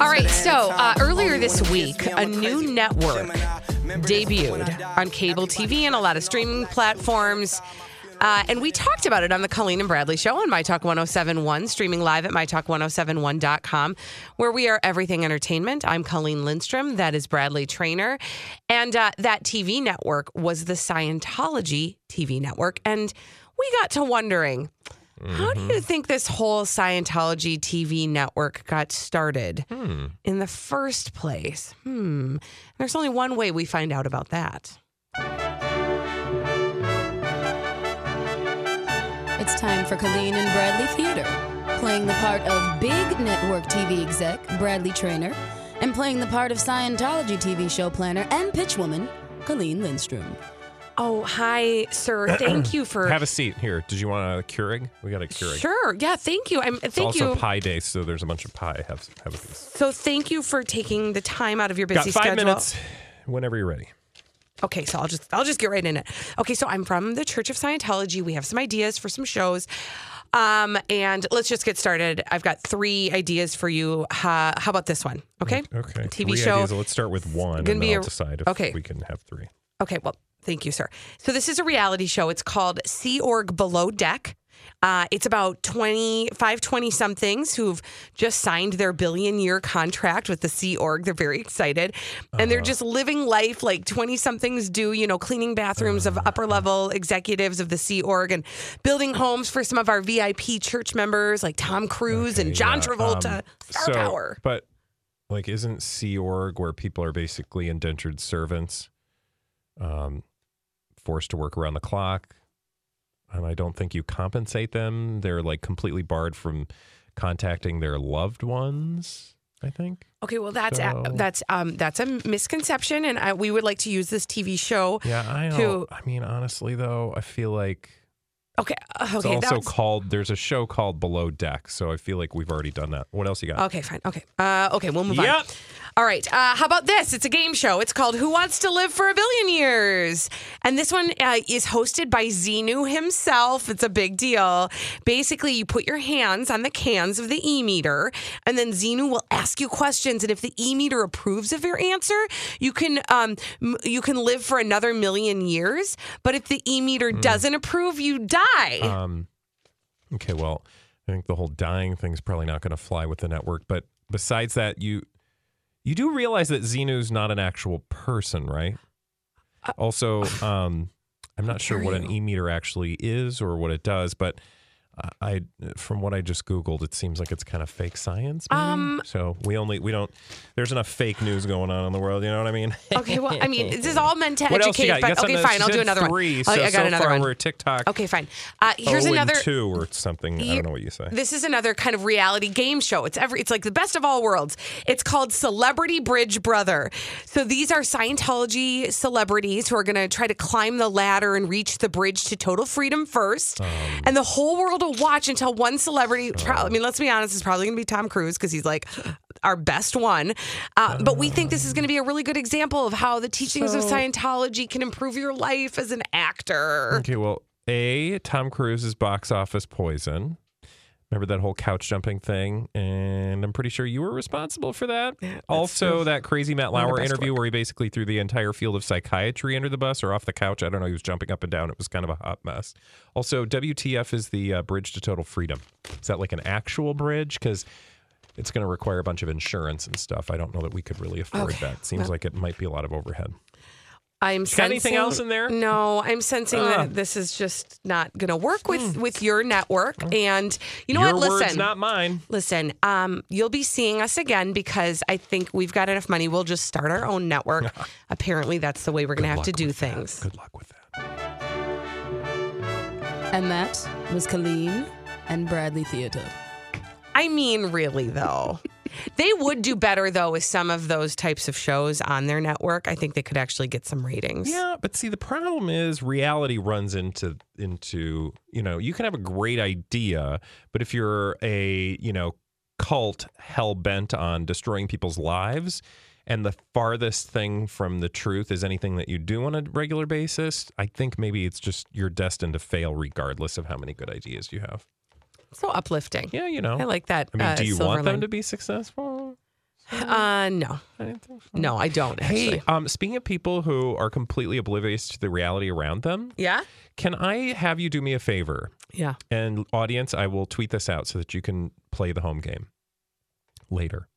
All right, so uh, earlier this week, a new network debuted on cable TV and a lot of streaming platforms. Uh, and we talked about it on the Colleen and Bradley show on My Talk 1071, streaming live at MyTalk1071.com, where we are everything entertainment. I'm Colleen Lindstrom. That is Bradley Trainer. And uh, that TV network was the Scientology TV network. And we got to wondering how do you think this whole Scientology TV network got started in the first place? Hmm. There's only one way we find out about that. It's time for Colleen and Bradley Theater, playing the part of big network TV exec Bradley Trainer, and playing the part of Scientology TV show planner and pitchwoman Colleen Lindstrom. Oh, hi, sir. Thank you for. Have a seat here. Did you want a Keurig? We got a Keurig. Sure. Yeah. Thank you. I'm. It's Thank also you. pie day, so there's a bunch of pie. Have have a piece. So thank you for taking the time out of your busy Got five schedule. minutes. Whenever you're ready. Okay, so I'll just I'll just get right in it. Okay, so I'm from the Church of Scientology. We have some ideas for some shows. Um, and let's just get started. I've got three ideas for you. Uh, how about this one? Okay. Okay. TV Three show. Ideas. Let's start with one, and gonna then be I'll a- decide if okay. we can have three. Okay, well, thank you, sir. So this is a reality show. It's called Sea Org Below Deck. Uh, it's about 25, 20 somethings who've just signed their billion year contract with the Sea Org. They're very excited. And they're just living life like 20 somethings do, you know, cleaning bathrooms of upper level executives of the Sea Org and building homes for some of our VIP church members like Tom Cruise and John yeah, Travolta. um, Star so, power. But like, isn't Sea Org where people are basically indentured servants, um, forced to work around the clock, and I don't think you compensate them. They're like completely barred from contacting their loved ones. I think. Okay, well that's So- that's um that's a misconception, and I, we would like to use this TV show. Yeah, I know. To- I mean, honestly, though, I feel like Okay, uh, it's okay, also that's- called. There's a show called Below Deck, so I feel like we've already done that. What else you got? Okay, fine. Okay. Uh, okay, we'll move on. All right. Uh, how about this? It's a game show. It's called Who Wants to Live for a Billion Years? And this one uh, is hosted by Xenu himself. It's a big deal. Basically, you put your hands on the cans of the e meter, and then Xenu will ask you questions. And if the e meter approves of your answer, you can um, m- you can live for another million years. But if the e meter doesn't approve, you die. Um, okay, well, I think the whole dying thing is probably not going to fly with the network. But besides that, you you do realize that Xenu's not an actual person, right? Also, um, I'm not sure what an e meter actually is or what it does, but I, from what I just googled, it seems like it's kind of fake science. maybe? Um, so we only we don't. There's enough fake news going on in the world. You know what I mean? Okay, well, I mean, this is all meant to What you educate. You But okay, fine. I'll do another three, one. So, Oh, I got so another far one. we're TikTok. Okay, fine. Uh, here's oh, another. two or something. I don't know what you say. This is another kind of reality game show. It's every. It's like the best of all worlds. It's called Celebrity Bridge Brother. So these are Scientology celebrities who are going to try to climb the ladder and reach the bridge to total freedom first, Um. and the whole world will watch until one celebrity. pro- I mean, let's be honest. It's probably going to be Tom Cruise because he's like our best one. Uh, but we think this is going to be a really good example of how the teachings of Scientology can improve your life as an actor. Okay, well, A, Tom Cruise's box office poison. Remember that whole couch jumping thing? And I'm pretty sure you were responsible for that. also, true. that crazy Matt One of the Lauer interview where he basically threw the entire field of psychiatry under the bus or off the couch. I don't know. He was jumping up and down. It was kind of a hot mess. Also, WTF is the uh, bridge to total freedom. Is that like an actual bridge? Because it's going to require a bunch of insurance and stuff. I don't know that we could really afford Okay. that. Seems like it might be a lot of overhead. I'm got anything else in there? No, I'm sensing Ugh. that this is just not going to work with with your network. And you know Your what? words, Listen, not mine. listen. Um, you'll be seeing us again because I think we've got enough money. We'll just start our own network. Apparently, that's the way we're going to have to do with that. things. Good luck with that. And that was Colleen and Bradley Theater. I mean, really though. They would do better though with some of those types of shows on their network. I think they could actually get some ratings. Yeah, but see, the problem is reality runs into into you know you can have a great idea, but if you're a you know cult hell bent on destroying people's lives, and the farthest thing from the truth is anything that you do on a regular basis, I think maybe it's just you're destined to fail regardless of how many good ideas you have. So uplifting. Yeah, you know. I like that. I mean, uh, do you want them to be successful? Uh, no, I so. no, I don't actually. Hey, um, speaking of people who are completely oblivious to the reality around them, yeah, can I have you do me a favor? yeah. And audience, I will tweet this out so that you can play the home game later.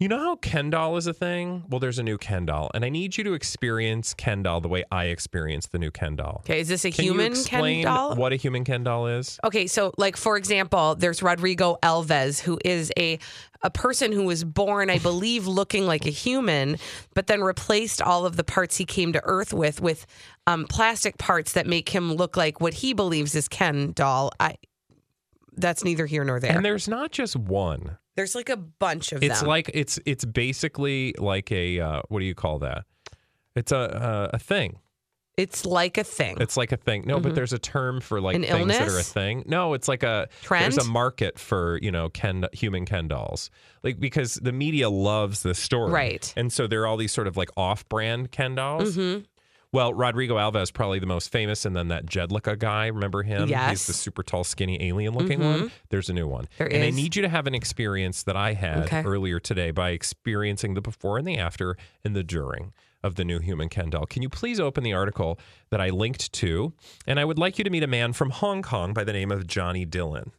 You know how Ken doll is a thing? Well, there's a new Ken doll, and I need you to experience Ken doll the way I experienced the new Ken doll. Okay, is this a Can you human explain Ken doll? what a human Ken doll is? Okay, so like for example, there's Rodrigo Alves, who is a a person who was born, I believe, looking like a human, but then replaced all of the parts he came to Earth with with um, plastic parts that make him look like what he believes is Ken doll. I that's neither here nor there. And there's not just one. There's like a bunch of It's them. like it's it's basically like a uh, what do you call that? It's a uh, a thing. it's like a thing. It's like a thing. No, but there's a term for like An things that are a thing. No, it's like a Trend? There's a market for you know Ken human Ken dolls, like because the media loves this story, Right. And so there are all these sort of like off-brand Ken dolls. Well, Rodrigo Alves probably the most famous, and then that Jedlica guy. Remember him? Yes. He's the super tall, skinny, alien-looking one. Mm-hmm. There's a new one, There and I need you to have an experience that I had Okay. earlier today by experiencing the before and the after and the during of the new human Ken doll. Can you please open the article that I linked to? And I would like you to meet a man from Hong Kong by the name of Johnny Dillon.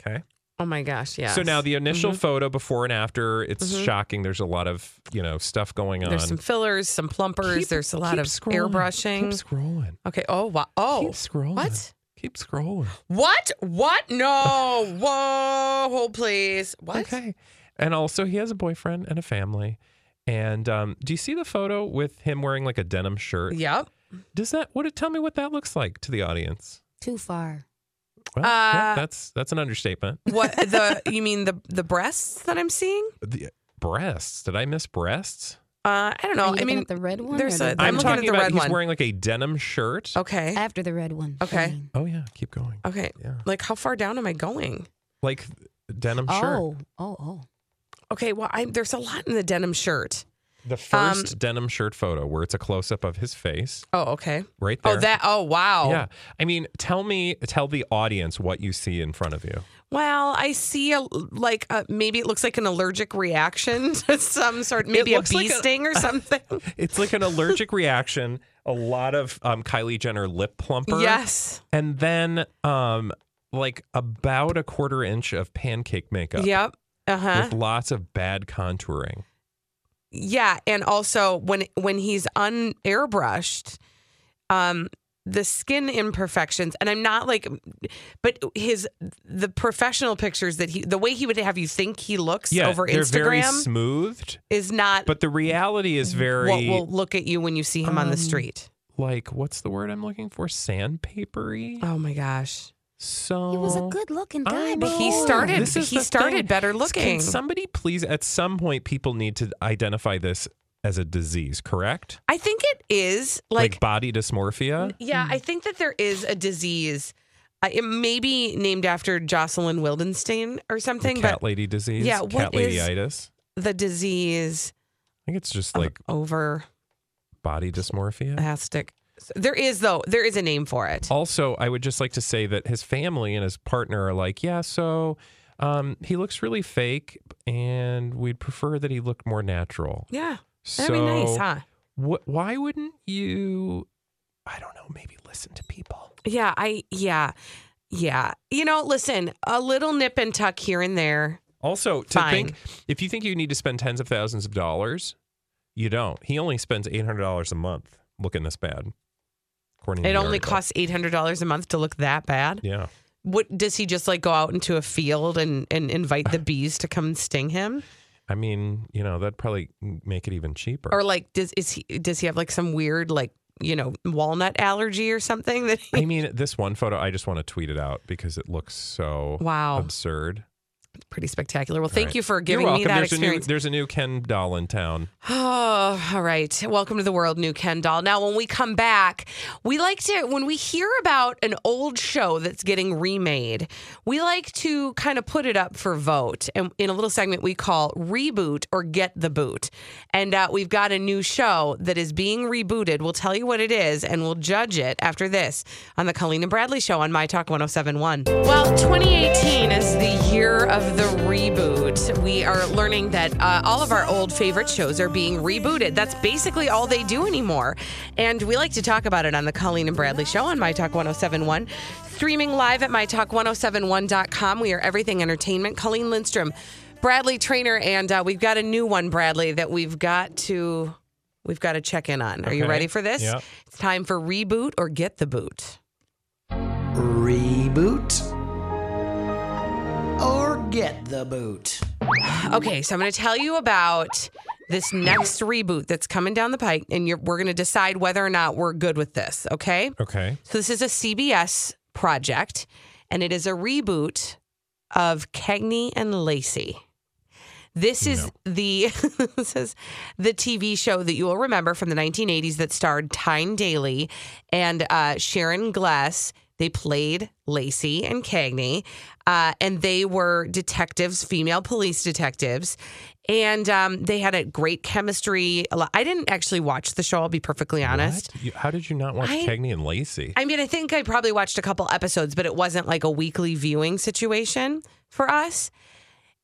Okay. Oh my gosh, yeah. So now the initial Mhm. photo before and after, it's Mhm. shocking. There's a lot of, you know, stuff going on. there's some fillers, some plumpers. Keep- there's a lot of scrolling. airbrushing. Keep scrolling. okay. Oh wow. Oh. Keep scrolling. What? Keep scrolling. What? What? No. Whoa. Hold please. What? Okay. And also, he has a boyfriend and a family. And um, do you see the photo with him wearing like a denim shirt? Yep. Does that? What? Tell me what that looks like to the audience. Too far. Well, yeah, Uh, that's that's an understatement. What the you mean the the breasts that I'm seeing? The breasts. Did I miss breasts? Uh, I don't know. Are you I mean, at the red one. there's or a- the I'm I'm looking at talking the about red he's one. wearing like a denim shirt. okay. after the red one. Okay. Colleen. Oh yeah, keep going. Okay. Yeah, Like how far down am I going? like denim shirt. Oh, oh, oh. Okay. Well, I, there's a lot in the denim shirt. The first denim shirt photo where it's a close up of his face, Oh, okay. right there. Oh, that. Oh, wow. Yeah. I mean, tell me, tell the audience what you see in front of you. Well, I see a like a, maybe it looks like an allergic reaction to some sort, maybe a bee like a- sting or something. It's like an allergic reaction, a lot of um, Kylie Jenner lip plumper. yes. And then um, like about a quarter inch of pancake makeup Yep. Uh huh. with lots of bad contouring. Yeah, and also when when he's unairbrushed, um, the skin imperfections, and I'm not like, but his the professional pictures that he, the way he would have you think he looks Yeah, over they're very Instagram smoothed, is not but the reality is very what will look at you when you see him on the Um, street. like what's the word I'm looking for? Sandpapery. Oh my gosh, So He was a good looking guy. I before. he started. This is He the started thing. better looking. Can somebody please, at some point, people need to identify this as a disease, correct? I think it is Like, like body dysmorphia. Yeah, I think that there is a disease. Uh, it may be named after Jocelyn Wildenstein or The something, cat but lady disease. Yeah, cat what is- ladyitis. the disease I think it's just like over body dysmorphia. Astic. There is though. There is a name for it. Also, I would just like to say that his family and his partner are like, yeah, so um, he looks really fake, and we'd prefer that he looked more natural. Yeah, So, that'd be nice, huh? wh- why wouldn't you? I don't know. Maybe listen to people. Yeah, I yeah, yeah. You know, listen, a little nip and tuck here and there. Also, to Fine. think if you think you need to spend tens of thousands of dollars, you don't. He only spends eight hundred dollars a month looking this bad. According It only article. costs eight hundred dollars a month to look that bad. Yeah. What does he just like go out into a field and, and invite the bees to come sting him? I mean, you know, that'd probably make it even cheaper. Or like does is he does he have like some weird like, you know, walnut allergy or something that he I mean, this one photo, I just want to tweet it out because it looks so Wow. absurd. Pretty spectacular. Well, thank right. you for giving me that there's experience. A new, there's a new Ken doll in town. Oh, all right. Welcome to the world, new Ken doll. Now, when we come back, we like to, when we hear about an old show that's getting remade, we like to kind of put it up for vote. And in a little segment we call Reboot or Get the Boot. And uh, we've got a new show that is being rebooted. We'll tell you what it is and we'll judge it after this on the Colleen and Bradley Show on My Talk 1071. Well, 2018 is the year of the reboot. We are learning that uh, all of our old favorite shows are being rebooted. That's basically all they do anymore. And we like to talk about it on the Colleen and Bradley Show on My Talk 1071. Streaming live at MyTalk1071.com. We are everything entertainment. Colleen Lindstrom, Bradley Trainer, and uh, we've got a new one, Bradley, that we've got to. We've got to check in on. Are you ready for this? Yeah. It's time for reboot or get the boot. Reboot or get the boot? Okay, so I'm going to tell you about this next reboot that's coming down the pike, and you're, we're going to decide whether or not we're good with this. Okay. Okay. So this is a CBS project, and it is a reboot of Cagney and Lacey. This is the this is the TV show that you will remember from the 1980s that starred Tyne Daly and uh, Sharon Gless. They played Lacey and Cagney, uh, and they were detectives, female police detectives, and um, they had a great chemistry. I didn't actually watch the show. I'll be perfectly honest. You, how did you not watch I- Cagney and Lacey? I mean, I think I probably watched a couple episodes, but it wasn't like a weekly viewing situation for us.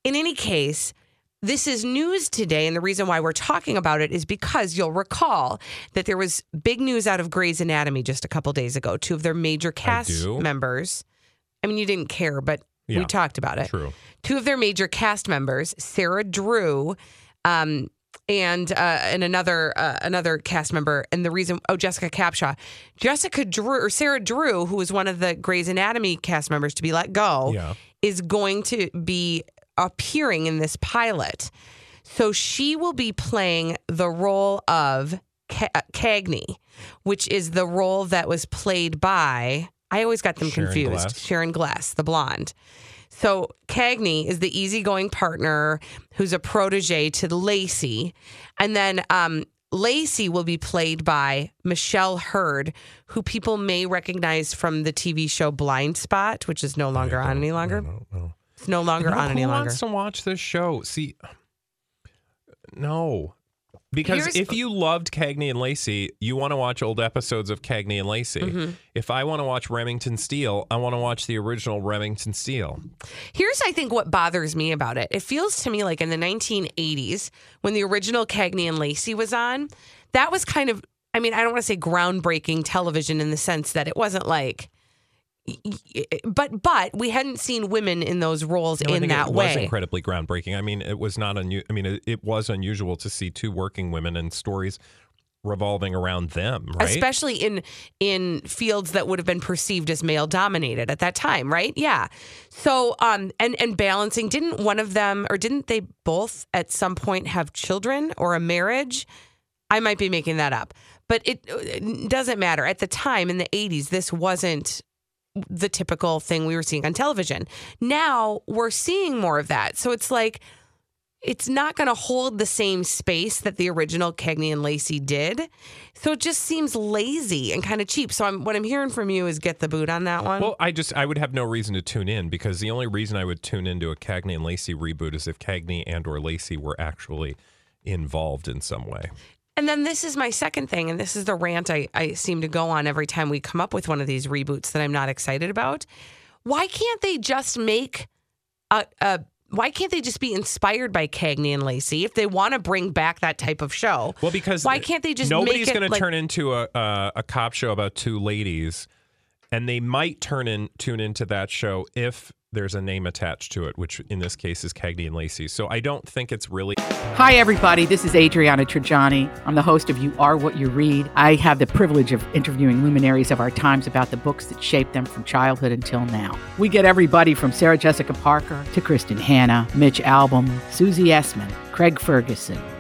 In any case, this is news today, and the reason why we're talking about it is because you'll recall that there was big news out of Grey's Anatomy just a couple days ago. Two of their major cast do. members. I mean, you didn't care, but we talked about it. True. Two of their major cast members, Sarah Drew, um, and uh, and another uh, another cast member, and the reason oh Jessica Capshaw, Jessica Drew or Sarah Drew, who was one of the Grey's Anatomy cast members to be let go, Yeah. is going to be appearing in this pilot. So she will be playing the role of Ca- uh, Cagney, which is the role that was played by. I always got them Sharon confused. Gless. Sharon Gless, the blonde. So Cagney is the easygoing partner who's a protege to Lacey, and then um, Lacey will be played by Michelle Hurd, who people may recognize from the TV show Blind Spot, which is no longer on any longer. No, no. It's no longer You know, on any who longer. wants to watch this show? See, no. Because Here's- if you loved Cagney and Lacey, you want to watch old episodes of Cagney and Lacey. Mm-hmm. If I want to watch Remington Steele, I want to watch the original Remington Steele. Here's, I think, what bothers me about it. It feels to me like in the 1980s, when the original Cagney and Lacey was on, that was kind of, I mean, I don't want to say groundbreaking television in the sense that it wasn't like, but but we hadn't seen women in those roles No, in that it way. It was incredibly groundbreaking. I mean, it was not unu- I mean, it, it was unusual to see two working women and stories revolving around them, right? especially in in fields that would have been perceived as male dominated at that time right yeah so um and and balancing didn't one of them or didn't they both at some point have children or a marriage i might be making that up but it, it doesn't matter at the time in the 80s this wasn't the typical thing we were seeing on television now we're seeing more of that so it's like it's not going to hold the same space that the original Cagney and Lacey did. So it just seems lazy and kind of cheap. So I'm, what I'm hearing from you is get the boot on that one. Well, I just I would have no reason to tune in because the only reason I would tune into a Cagney and Lacey reboot is if Cagney and or Lacey were actually involved in some way. And then this is my second thing, and this is the rant I, I seem to go on every time we come up with one of these reboots that I'm not excited about. Why can't they just make a, a why can't they just be inspired by Cagney and Lacey if they want to bring back that type of show? Well, because why can't they just nobody's going to turn into a, a a cop show about two ladies, and they might turn in tune into that show if there's a name attached to it, which in this case is Cagney and Lacey. So I don't think it's really. Hi, everybody. This is Adriana Trigiani. I'm the host of You Are What You Read. I have the privilege of interviewing luminaries of our times about the books that shaped them from childhood until now. We get everybody from Sarah Jessica Parker to Kristin Hannah, Mitch Albom, Susie Essman, Craig Ferguson,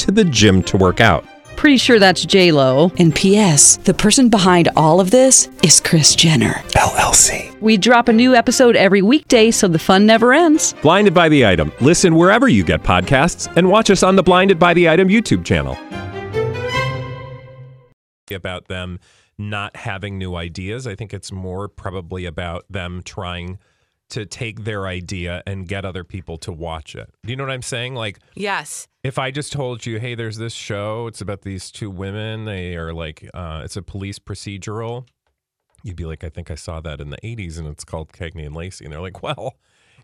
to the gym to work out. Pretty sure that's J Lo. And P.S. The person behind all of this is Kris Jenner LLC. We drop a new episode every weekday, so the fun never ends. Blinded by the item. Listen wherever you get podcasts, and watch us on the Blinded by the Item YouTube channel. About them not having new ideas, I think it's more probably about them trying to take their idea and get other people to watch it. Do you know what I'm saying? Like, Yes. if I just told you, hey, there's this show, it's about these two women, they are like, uh, it's a police procedural, you'd be like, I think I saw that in the 80s and it's called Cagney and Lacey. And they're like, well,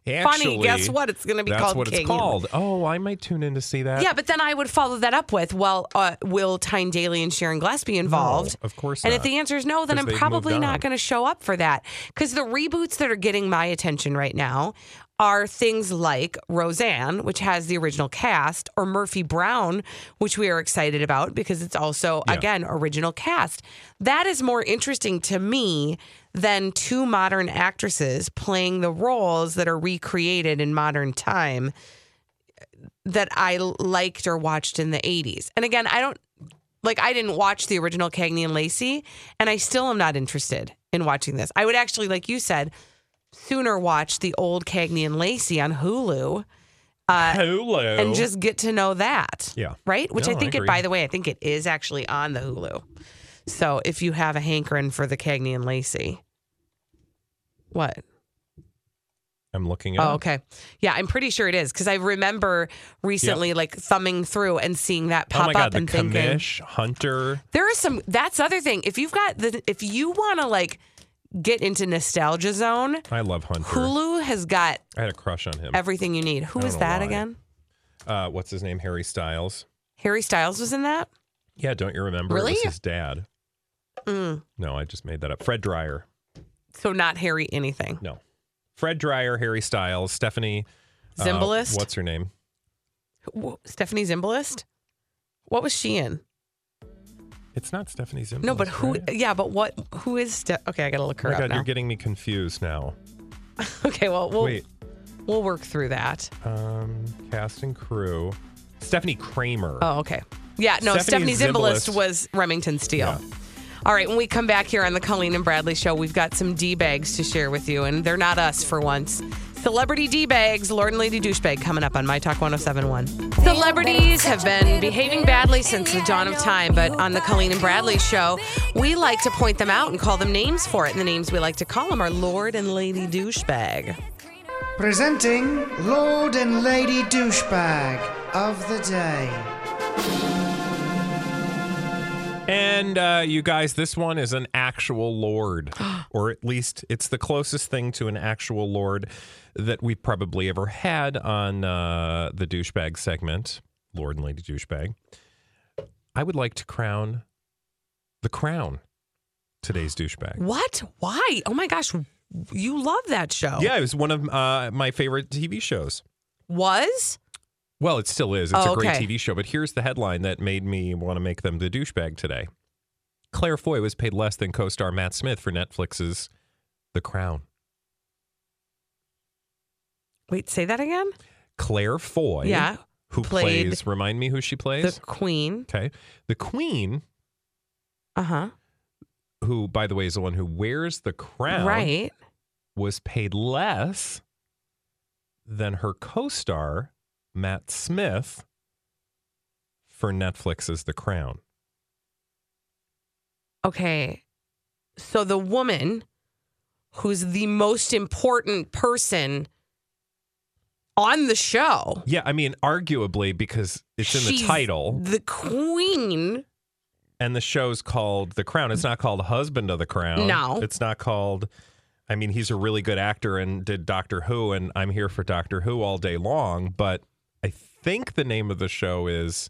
actually, Funny, guess what? It's going to be that's called what it's called. Oh, I might tune in to see that. Yeah, but then I would follow that up with, well, uh, will Tyne Daly and Sharon Gless be involved? of course And not. if the answer is no, then I'm probably not going to show up for that. Because the reboots that are getting my attention right now are things like Roseanne, which has the original cast, or Murphy Brown, which we are excited about because it's also, Yeah. again, original cast. That is more interesting to me than two modern actresses playing the roles that are recreated in modern time that I liked or watched in the 80s. And again, I don't like I didn't watch the original Cagney and Lacey, and I still am not interested in watching this. I would actually, like you said, sooner watch the old Cagney and Lacey on Hulu uh, Hulu. and just get to know that. Yeah. Right? Which No, I I think it by the way, I think it is actually on the Hulu. So if you have a hankering for the Cagney and Lacey. What? I'm looking at Oh, okay. Yeah, I'm pretty sure it is because I remember recently like thumbing through and seeing that Oh pop my God, up the and thinking commish, Hunter. there is some. That's other thing. If you've got the, if you want to like get into nostalgia zone, I love Hunter. Hulu has got I had a crush on him. everything you need. Who is that why. again? Uh, what's his name? Harry Styles. Harry Styles was in that. Yeah, don't you remember? Really? It was his dad. Mm. No, I just made that up. Fred Dryer. So not Harry anything. No. Fred Dryer, Harry Styles, Stephanie. uh, Zimbalist. what's her name? Wh- Stephanie Zimbalist. What was she in? It's not Stephanie Zimbalist. No, but who? right? Yeah, but what? Who is? Ste- okay, I gotta look Oh her my up God, now. you're getting me confused now. okay, well, we'll Wait, we'll work through that. um, cast and crew. Stephanie Kramer. Oh, okay. Yeah, no, Stephanie, Stephanie Zimbalist, Zimbalist. was Remington Steele. Yeah. All right, when we come back here on the Colleen and Bradley show, we've got some D bags to share with you, and they're not us for once. Celebrity D bags, Lord and Lady Douchebag coming up on My Talk 1071. Celebrities have been behaving badly since the dawn of time, but on the Colleen and Bradley show, we like to point them out and call them names for it. And the names we like to call them are Lord and Lady Douchebag. Presenting Lord and Lady Douchebag of the Day. And uh, you guys, this one is an actual lord, or at least it's the closest thing to an actual lord that we've probably ever had on uh, the douchebag segment, Lord and Lady Douchebag. I would like to crown the crown today's douchebag. What? Why? Oh my gosh, you love that show. Yeah, it was one of uh, my favorite TV shows. Was? Well, it still is. It's Oh, a great okay. TV show. But here's the headline that made me want to make them the douchebag today. Claire Foy was paid less than co-star Matt Smith for Netflix's The Crown. Wait, say that again? Claire Foy, Yeah. who plays, remind me who she plays? The? Queen. okay. The Queen, Uh huh. who, by the way, is the one who wears the crown, Right. was paid less than her co-star Matt Smith for Netflix's The Crown. Okay. So the woman who's the most important person on the show. Yeah, I mean, arguably because it's in the title, The queen. and the show's called The Crown. It's not called Husband of the Crown. No. it's not called. I mean, he's a really good actor and did Doctor Who, and I'm here for Doctor Who all day long. But think the name of the show is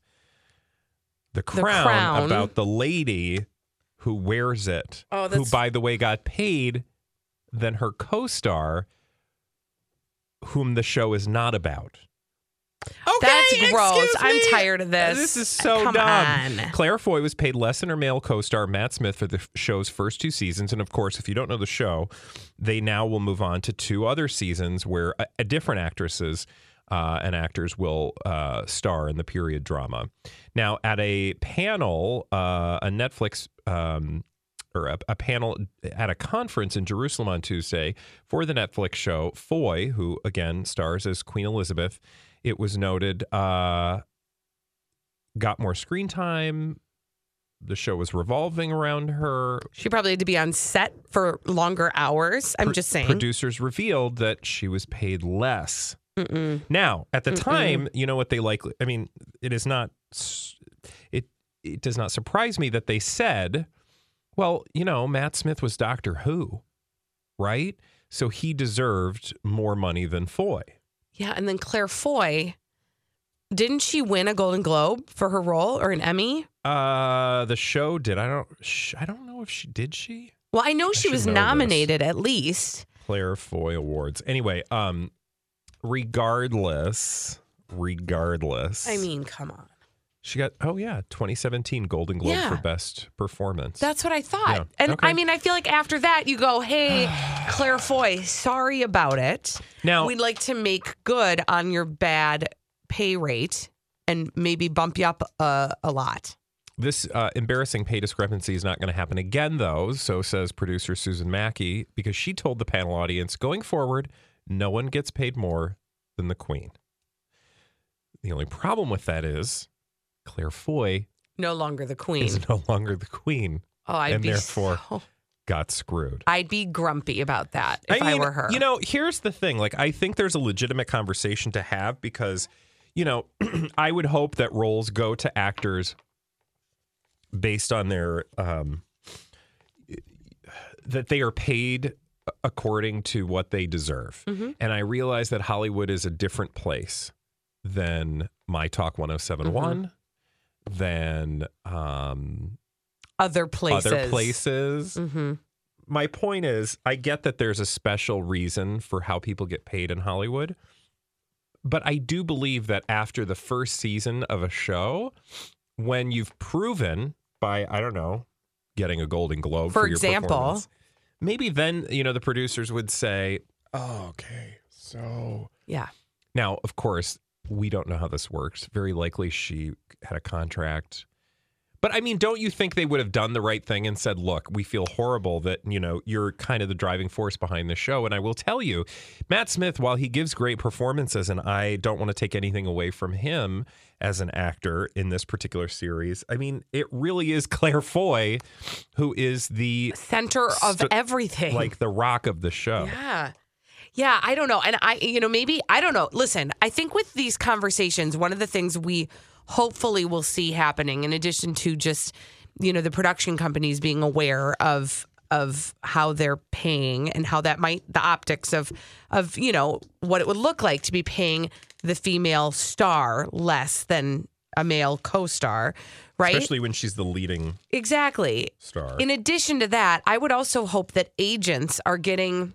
The Crown, Crown. about the lady who wears it. Oh, who, by the way, got paid than her co-star, whom the show is not about. Okay, That's gross. excuse I'm tired of this. This is so Come dumb. on. Claire Foy was paid less than her male co-star Matt Smith for the show's first two seasons, and of course, if you don't know the show, they now will move on to two other seasons where uh, uh, different actresses uh, and actors will uh, star in the period drama. Now, at a panel, uh, a Netflix. Um, or a, a panel at a conference in Jerusalem on Tuesday for the Netflix show Foy, who again stars as Queen Elizabeth. It was noted uh, got more screen time. The show was revolving around her. She probably had to be on set for longer hours. I'm Pro- just saying. Producers revealed that she was paid less. Now, at the time, you know what they likely. I mean, it is not. It it does not surprise me that they said, "Well, you know, Matt Smith was Doctor Who, right? So he deserved more money than Foy." Yeah, and then Claire Foy, didn't she win a Golden Globe for her role or an Emmy? Uh, the show did. I don't. sh- I don't know if she did. She Well, I know she was know this. nominated at least. Claire Foy Awards. Anyway, um, regardless, regardless. I mean, come on. she got oh yeah, 2017 Golden Globe Yeah. for best performance. That's what I thought. Yeah, And okay. I mean, I feel like after that, you go, hey, Claire Foy, sorry about it. Now- we'd like to make good on your bad pay rate and maybe bump you up uh, a lot. This uh, embarrassing pay discrepancy is not going to happen again, though. So says producer Susan Mackie, because she told the panel audience, going forward, no one gets paid more than the Queen. The only problem with that is Claire Foy No longer the queen. is no longer the Queen, Oh, I'd and be therefore so- got screwed. I'd be grumpy about that if I, mean, were her. You know, here's the thing. Like, I think there's a legitimate conversation to have because, you know, I would hope that roles go to actors based on their um that they are paid according to what they deserve. Mm-hmm. And I realize that Hollywood is a different place than My Talk 1071 Mm-hmm. than um other places. other places hmm my point is I get that there's a special reason for how people get paid in Hollywood. But I do believe that after the first season of a show, when you've proven by, I don't know, getting a Golden Globe For for, your example. Maybe then, you know, the producers would say, oh, okay, so. Yeah. Now, of course, we don't know how this works. Very likely she had a contract. But I mean, don't you think they would have done the right thing and said, "Look, we feel horrible that, you know, you're kind of the driving force behind the show." And I will tell you, Matt Smith, while he gives great performances and I don't want to take anything away from him as an actor in this particular series, I mean, it really is Claire Foy who is the Center of St- everything. like the rock of the show. Yeah. Yeah, I don't know. And I, you know, maybe, I don't know. Listen, I think with these conversations, one of the things we hopefully we'll see happening, in addition to just, you know, the production companies being aware of, of how they're paying and how that might the optics of of you know what it would look like to be paying the female star less than a male co-star right Especially when she's the leading exactly star. in addition to that, I would also hope that agents are getting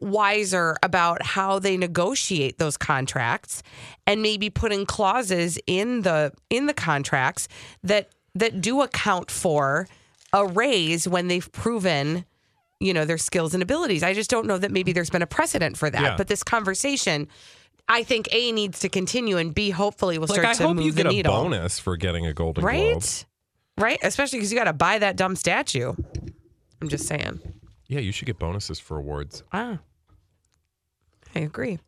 wiser about how they negotiate those contracts and maybe putting clauses in the in the contracts that that do account for a raise when they've proven you know their skills and abilities. I just don't know that maybe there's been a precedent for that. Yeah. But this conversation I think A needs to continue and B hopefully will like start I to hope move you the get a needle. bonus for getting a Golden Right? Globe. Right? Especially because you got to buy that dumb statue. I'm just saying. Yeah, you should get bonuses for awards. Ah. I agree.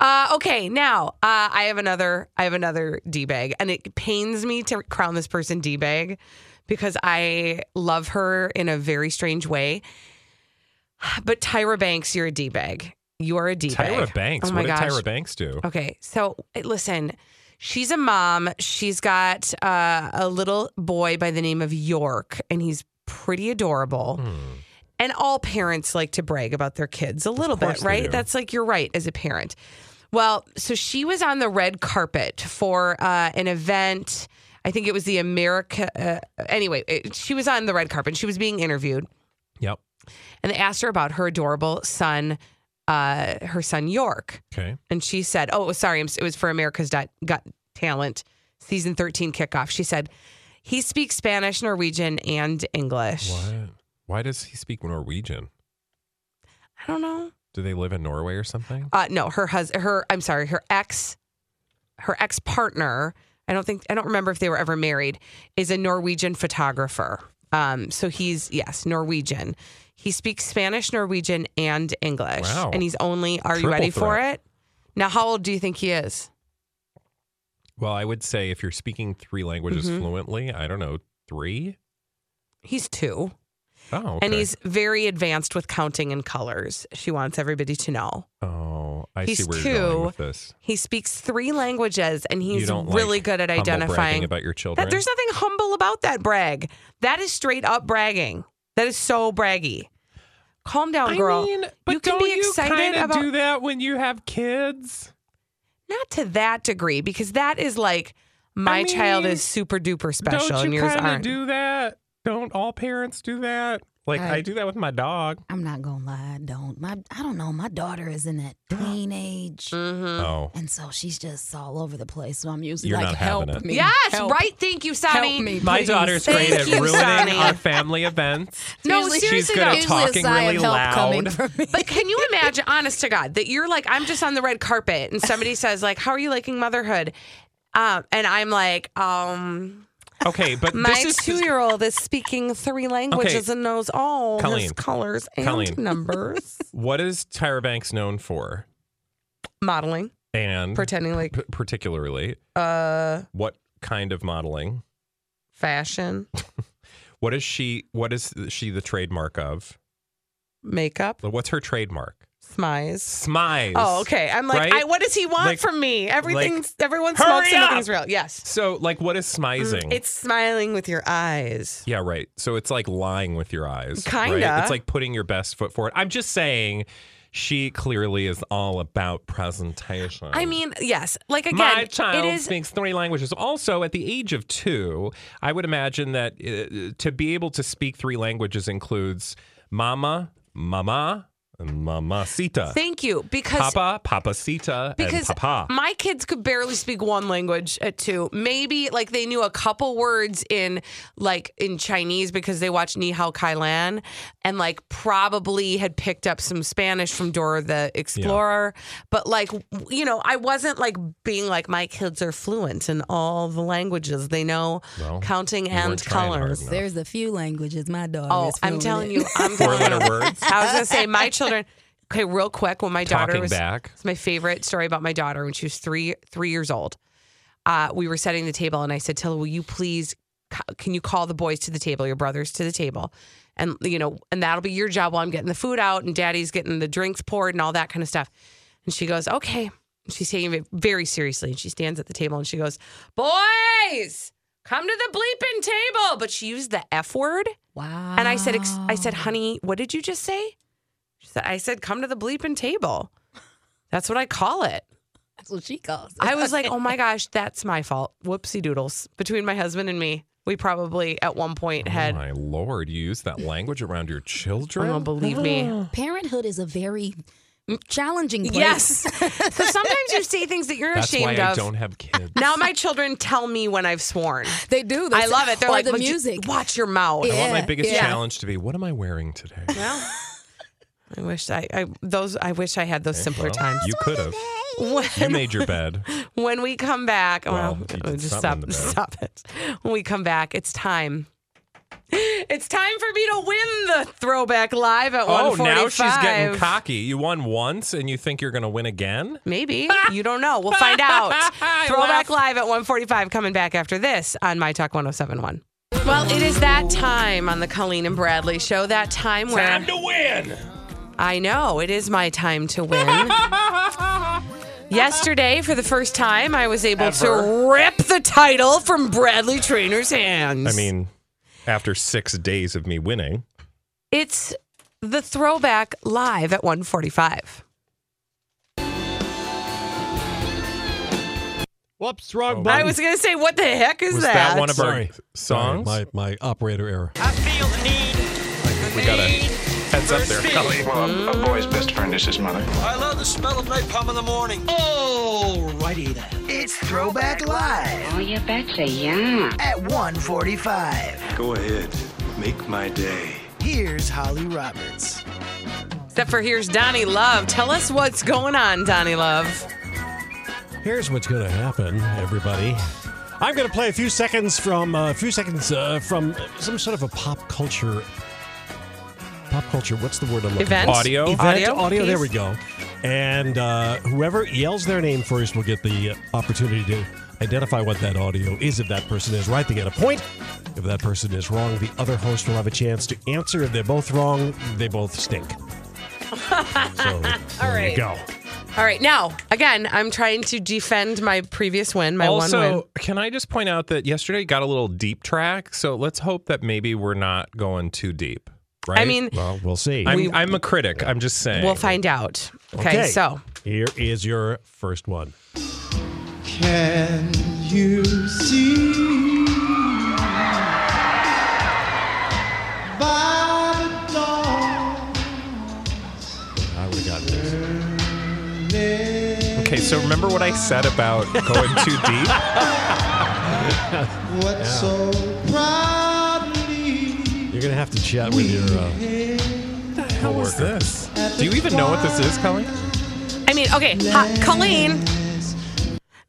Uh, okay, now uh, I have another. I have another d bag, and it pains me to crown this person d bag because I love her in a very strange way. But Tyra Banks, you're a d bag. You are a D Tyra Banks. Oh my what gosh. did Tyra Banks do? Okay, so eh, listen, she's a mom. She's got uh, a little boy by the name of York, and he's pretty adorable. Hmm. And all parents like to brag about their kids a little bit, right? That's like you're right as a parent. Well, so she was on the red carpet for uh, an event. I think it was the America. Uh, anyway, it, she was on the red carpet. She was being interviewed Yep. and they asked her about her adorable son, uh, her son York. Okay. And she said, "Oh, sorry, it was for America's Got, Got Talent season 13 kickoff." She said, "He speaks Spanish, Norwegian, and English." What? Why does he speak Norwegian? I don't know. Do they live in Norway or something? Uh, no, her husband, her I'm sorry, her ex, her ex partner. I don't think I don't remember if they were ever married. Is a Norwegian photographer. Um, so he's yes, Norwegian. He speaks Spanish, Norwegian, and English. Wow. And he's only. Are you Triple ready for it? Now, how old do you think he is? Well, I would say if you're speaking three languages Mhm. fluently, I don't know, three? He's two. Oh, And he's very advanced with counting and colors. She wants everybody to know. Oh, I he's see where two. you're going with this. He speaks three languages and he's really like good at identifying about your children. That, there's nothing humble about that brag. That is straight up bragging. That is so braggy. Calm down, girl. I mean, but you can don't be excited about do that when you have kids? not to that degree because that is like my I child is super duper special and you yours aren't. do that? Don't all parents do that? Like I, I- do that with my dog. I'm not gonna lie, I don't. My I don't know. My daughter is in that teenage, Mhm. Oh, and so she's just all over the place. So I'm usually You're like, not help it. me. Yes, help, right. Thank you, Sonny. Help me, my please. daughter's Thank great at ruining Sonny. our family events. No, Usually- seriously She's good though. at a talking of really help loud. coming from me. But can you imagine, honest to God, that you're like, I'm just on the red carpet and somebody says, like, how are you liking motherhood? Um, and I'm like, um, Okay, but my this is two year old is speaking three languages and knows all his colors and Colleen. numbers. what is Tyra Banks known for? Modeling, And pretending like p- particularly, uh what kind of modeling? fashion, What is she? What is she the trademark of? makeup, What's her trademark? Smize. Smize. Oh, okay. I'm like, Right? I, what does he want Like- from me? Everything's everyone Hurry smokes and up! nothing's real. Yes. So, like, what is smizing? Mm, It's smiling with your eyes. yeah, right. So it's like lying with your eyes. Kinda. Right? It's like putting your best foot forward. I'm just saying, she clearly is all about presentation. I mean, yes. Like again, My child it is speaks three languages. Also, at the age of two, I would imagine that uh, to be able to speak three languages includes mama, mama, mamacita. Thank you because Papa, papacita, because and papa. my kids could barely speak one language uh, at two. Maybe like they knew a couple words in like in Chinese because they watched Ni Hao Kai Lan and like probably had picked up some Spanish from Dora the Explorer. But like you know, I wasn't like being like my kids are fluent in all the languages. They know Well, counting and weren't trying hard colors. There's a few languages my daughter. Oh, is I'm telling in. you, I'm Four telling you. letter words. I was gonna say my children. Okay, real quick, when my daughter Talking was back. it's my favorite story about my daughter when she was three three years old. Uh, we were setting the table, and I said, "Tilla, will you please? Can you call the boys to the table, your brothers to the table, and you know, and that'll be your job while I'm getting the food out and Daddy's getting the drinks poured and all that kind of stuff." And she goes, "Okay." She's taking it very seriously, and she stands at the table and she goes, "Boys." Come to the bleeping table, but she used the F word. Wow. And I said, I said, honey, what did you just say? She said, I said, come to the bleeping table. That's what I call it. That's what she calls it. I was like, oh my gosh, that's my fault. Whoopsie doodles. Between my husband and me, we probably at one point Oh had, my lord, you use that language around your children? oh, believe me. Parenthood is a very challenging place. Yes. so sometimes you say things that you're That's ashamed why I of. don't have kids. Now my children tell me when I've sworn. They do. I love it. They're or like, the "Would you- music. watch your mouth. I want my biggest yeah. challenge to be what am I wearing today? Well, I wish I, I those I wish I had those simpler Well, times. You could have. When- You made your bed. when we come back, oh, Well, well, oh, just stop, in the bed. stop it. When we come back, it's time. It's time for me to win the throwback live at Oh, 145. now she's getting cocky. You won once and you think you're going to win again? Maybe you don't know. We'll find out. Throwback live at 145 coming back after this on My Talk 1071. Well, it is that time on the Colleen and Bradley show. That time where Time to win. I know it is my time to win. Yesterday, for the first time, I was able to rip the title from Bradley Trainer's hands. I mean, after six days of me winning, it's the throwback live at 145. Whoops, wrong Oh, button. I was going to say, what the heck is was that? that one of our Sorry. songs? Sorry, my, my operator error. I feel the need. We got a heads up there. Kelly. Well, a boy's best friend is his mother. I love the smell of napalm in the morning. Alrighty then. It's Throwback Live Oh, you betcha, yeah. at 145. Go ahead, make my day. Here's Holly Roberts. Except for here's Donnie Love. Tell us what's going on, Donnie Love. Here's what's going to happen, everybody. I'm going to play a few seconds from uh, a few seconds uh, from some sort of a pop culture. Pop culture. What's the word I'm looking Event? for? Audio? Event. Audio Audio. There we go. And uh, whoever yells their name first will get the uh, opportunity to identify what that audio is. If that person is right, they get a point. If that person is wrong, the other host will have a chance to answer. If they're both wrong, they both stink. so there right. you go. All right, now, again, I'm trying to defend my previous win, my one win. also, can I just point out that yesterday got a little deep track, so let's hope that maybe we're not going too deep. Right? I mean, Well, we'll see. I'm, we- I'm a critic. I'm just saying. we'll find out. Okay, so here is your first one. Can you see by the dawn's I would have gotten this. Okay, so remember what I said about going too deep? what so proudly You're gonna have to chat with your. Uh, How is this? Do you even know what this is, Colleen? I mean, okay, ha, Colleen,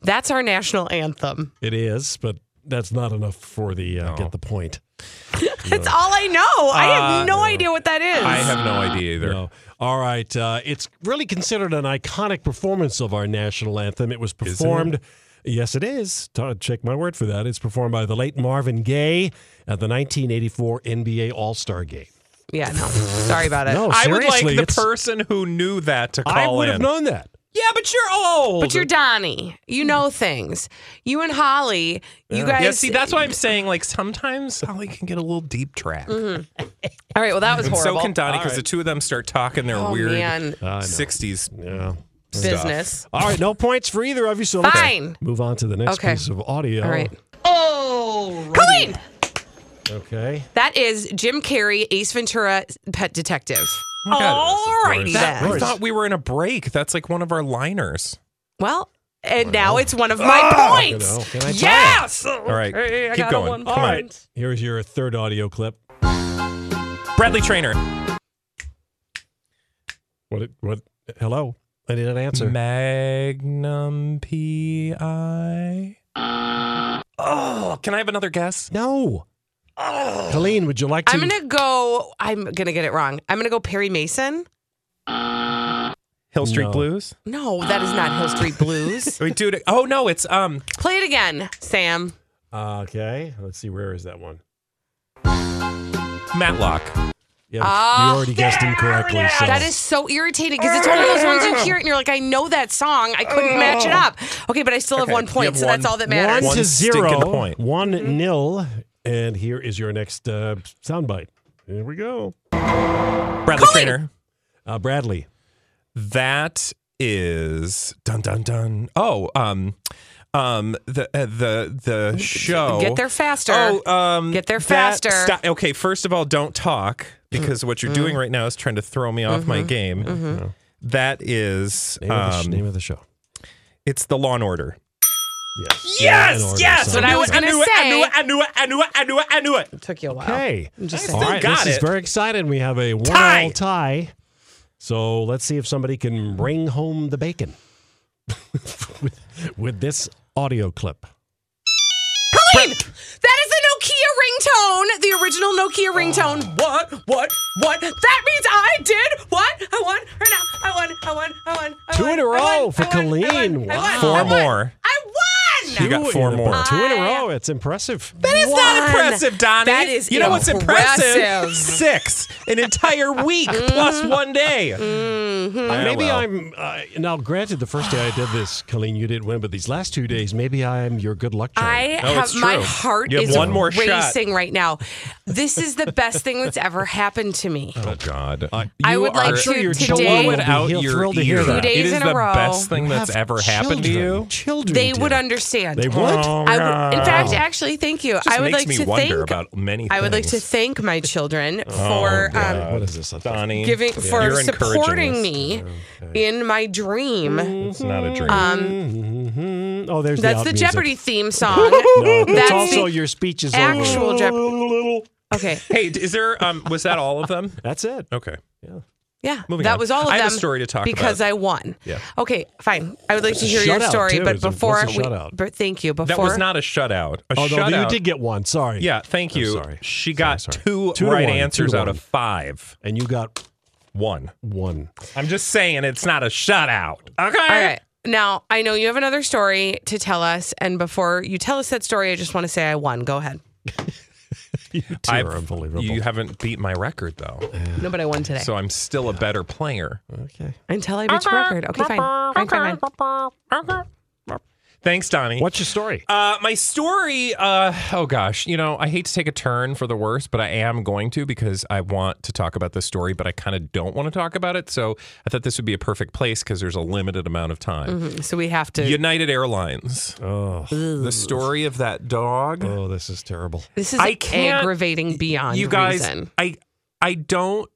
that's our national anthem. it is, but that's not enough for the uh, No. get the point. That's all I know. I have Uh, no idea what that is. I have no idea either. No. All right, uh, it's really considered an iconic performance of our national anthem. It was Is it? performed. Yes, it is. Ta- Check my word for that. It's performed by the late Marvin Gaye at the 1984 NBA All Star Game. yeah, no. Sorry about it. No, I would like seriously, the it's- person who knew that to call it. I would in. have known that. Yeah, but you're old. But you're Donnie. You know things. You and Holly, you guys. Yeah, see, that's why I'm saying, like, sometimes Holly can get a little deep track. Mm-hmm. All right, well, that was And horrible. so can Donnie, because right. the two of them start talking their Oh, weird man. I know. 60s Yeah. Business. All right, no points for either of you. So let's Fine. move on to the next Okay. piece of audio. All right. Oh, Colleen! Okay. That is Jim Carrey, Ace Ventura, Pet Detective. Oh my God. Alrighty That- then. I thought we were in a break. That's like one of our liners. Well, and now it's one of my ah! points. You know, can I tell you? yes. All right, Okay, I keep got a going. one Come All on. right. Here's your third audio clip. Bradley Trainer. What? What? Hello. I didn't answer. Magnum PI. Oh, can I have another guess? no. Colleen, would you like to? I'm gonna go. I'm gonna get it wrong. I'm gonna go Perry Mason. Hill Street No. Blues. No, that is not Hill Street Blues. Wait, dude. Oh no, it's um. Play it again, Sam. Okay. Let's see. Where is that one? Matlock. Yeah, Ah, you already guessed incorrectly. So. That is so irritating because it's one of those ones you hear it and you're like, I know that song. I couldn't match it up. Okay, but I still have Okay, one point, have so that's all that matters. one One to stinking zero. point. One nil. And here is your next uh, soundbite. Here we go. Bradley Trainer. Uh, Bradley. That is dun dun dun. Oh, um, um, the uh, the the show. Get there faster. Oh, um, Get there faster. sta- okay, first of all, don't talk because what you're mm. doing right now is trying to throw me off my mm-hmm. game. Mm-hmm. That is, Name, of the, sh- um, name of the show. it's the Law and Order. Yes. Yes, Law and yes. Order What I was gonna knew it, I say- knew it. I knew it. I knew it. I knew it. I knew it. It took you a while. Okay. Just All saying. right, got this is it. very exciting. We have a one Tie. all tie. So let's see if somebody can bring home the bacon with, with this audio clip. Colleen, that is a Nokia ringtone, the original Nokia ringtone. What? What? What? That means I did what? I won. Or no? I won. I won. I won. I Two won, in a I won, row for I won, I won, Colleen. I won, Wow. Four I won, more. I won. You got four in more. Two in a row. It's impressive. That is not One. impressive, Donnie. That is You know what's impressive? impressive. Six. An entire week plus one day. Uh, Yeah, maybe well. I'm uh, now. Granted, the first day I did this, Colleen, you didn't win, but these last two days, maybe I'm your good luck charm. I Oh, have it's my true. heart You have is one more shot. racing right now. This is the best thing that's ever happened to me. Oh God! I- I You would like are to sure your today- children blow will it be out heel- your thrilled to hear ear. that. Two days It is in a the row. best thing that's have ever happened to children. you. Children. They did. would understand. They would. Oh, I in fact, actually, thank you. Just I would makes like me to wonder thank. about many I would like to thank my children Oh, for um, What is this? Donnie? giving Yeah. for You're supporting this. me in my dream. It's not a dream. Um, Mhm. Oh, there's that's the, the out music. Jeopardy theme song. No, That's it's also the your speech is actual. Jeopardy. Okay, hey, is there? Um, was that all of them? That's it. Okay. yeah, Moving that on. was all of I them. have a story to talk because about. I won. Yeah. Okay, fine. I would like to a hear your shutout, story, too. but It's a- before what's a we, shutout? but thank you. Before That was not a shutout. A Oh, no, shutout. you did get one. Sorry. Yeah, thank I'm you. sorry. She Sorry, got sorry. two, Two to right one, two answers to out one. of five. And you got One. one. I'm just saying it's not a shutout. Okay. All right. Now, I know you have another story to tell us. And before you tell us that story, I just want to say I won. Go ahead. You two I've- are unbelievable. You haven't beat my record though, No, but I won today. so I'm still a better player. okay. Until I beat your uh-huh. record. Okay, fine. Fine, fine, fine. Uh-huh. Thanks, Donnie. What's your story? Uh, my story, uh, oh gosh, you know, I hate to take a turn for the worse, but I am going to because I want to talk about this story, but I kind of don't want to talk about it. So I thought this would be a perfect place because there's a limited amount of time. Mhm. So we have to. United Airlines, Oh, the story of that dog. oh, this is terrible. this is I can't- aggravating beyond you guys, reason. I, I don't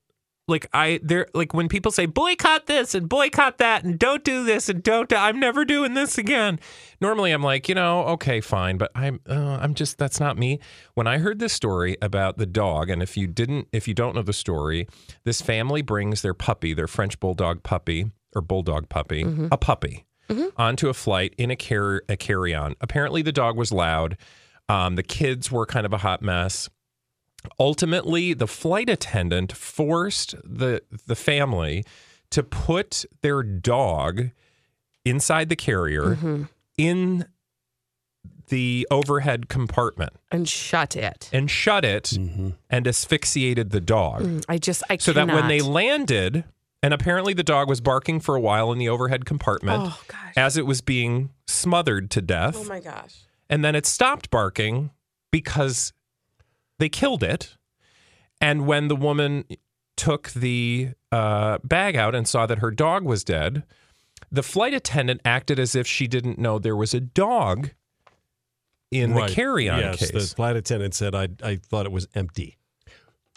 like I there like when people say boycott this and boycott that and don't do this and don't do, I'm never doing this again. Normally I'm like, you know, okay, fine, but I'm uh, I'm just that's not me. When I heard this story about the dog and if you didn't if you don't know the story, this family brings their puppy, their French bulldog puppy or bulldog puppy, a puppy onto a flight in a car a carry-on. Apparently the dog was loud. Um, the kids were kind of a hot mess ultimately the flight attendant forced the the family to put their dog inside the carrier Mm-hmm. in the overhead compartment and shut it. and shut it and asphyxiated the dog Mm, I just, I so that when they landed and apparently the dog was barking for a while in the overhead compartment Oh, gosh. as it was being smothered to death Oh, my gosh. and then it stopped barking because they killed it. And when the woman took the uh, bag out and saw that her dog was dead, the flight attendant acted as if she didn't know there was a dog in Right. the carry-on yes, case. the flight attendant said I I thought it was empty.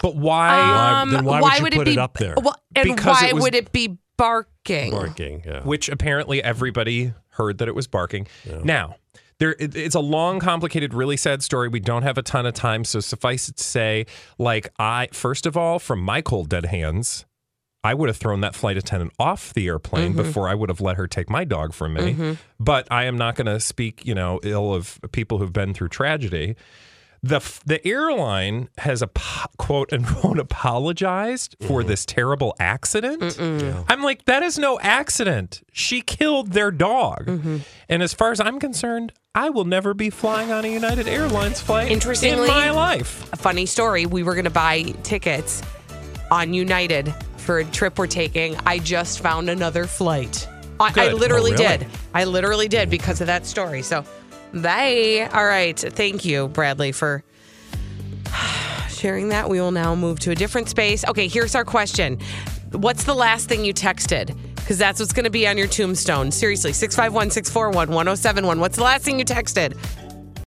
but why? Um, then why would you put be, it up there? Well, and Because why it was- would it be barking? Barking. Yeah. which apparently everybody heard that it was barking. Now, there it- it's a long, complicated, really sad story. We don't have a ton of time, so suffice it to say, like I first of all, from my cold dead hands, I would have thrown that flight attendant off the airplane mm-hmm. before I would have let her take my dog from me. Mm-hmm. But I am not going to speak, you know, ill of people who've been through tragedy. The f- the airline has a quote unquote apologized for mm-hmm. this terrible accident. I'm like, that is no accident. She killed their dog. And as far as I'm concerned, I will never be flying on a United Airlines flight Interestingly- in my life. A funny story. We were going to buy tickets on United for a trip we're taking. I just found another flight. I, I oh, literally Oh, really? did. I literally did because of that story. So, bye. All right. Thank you, Bradley, for sharing that. We will now move to a different space. Okay, here's our question What's the last thing you texted? Because that's what's going to be on your tombstone. Seriously, 651 641 1071. What's the last thing you texted?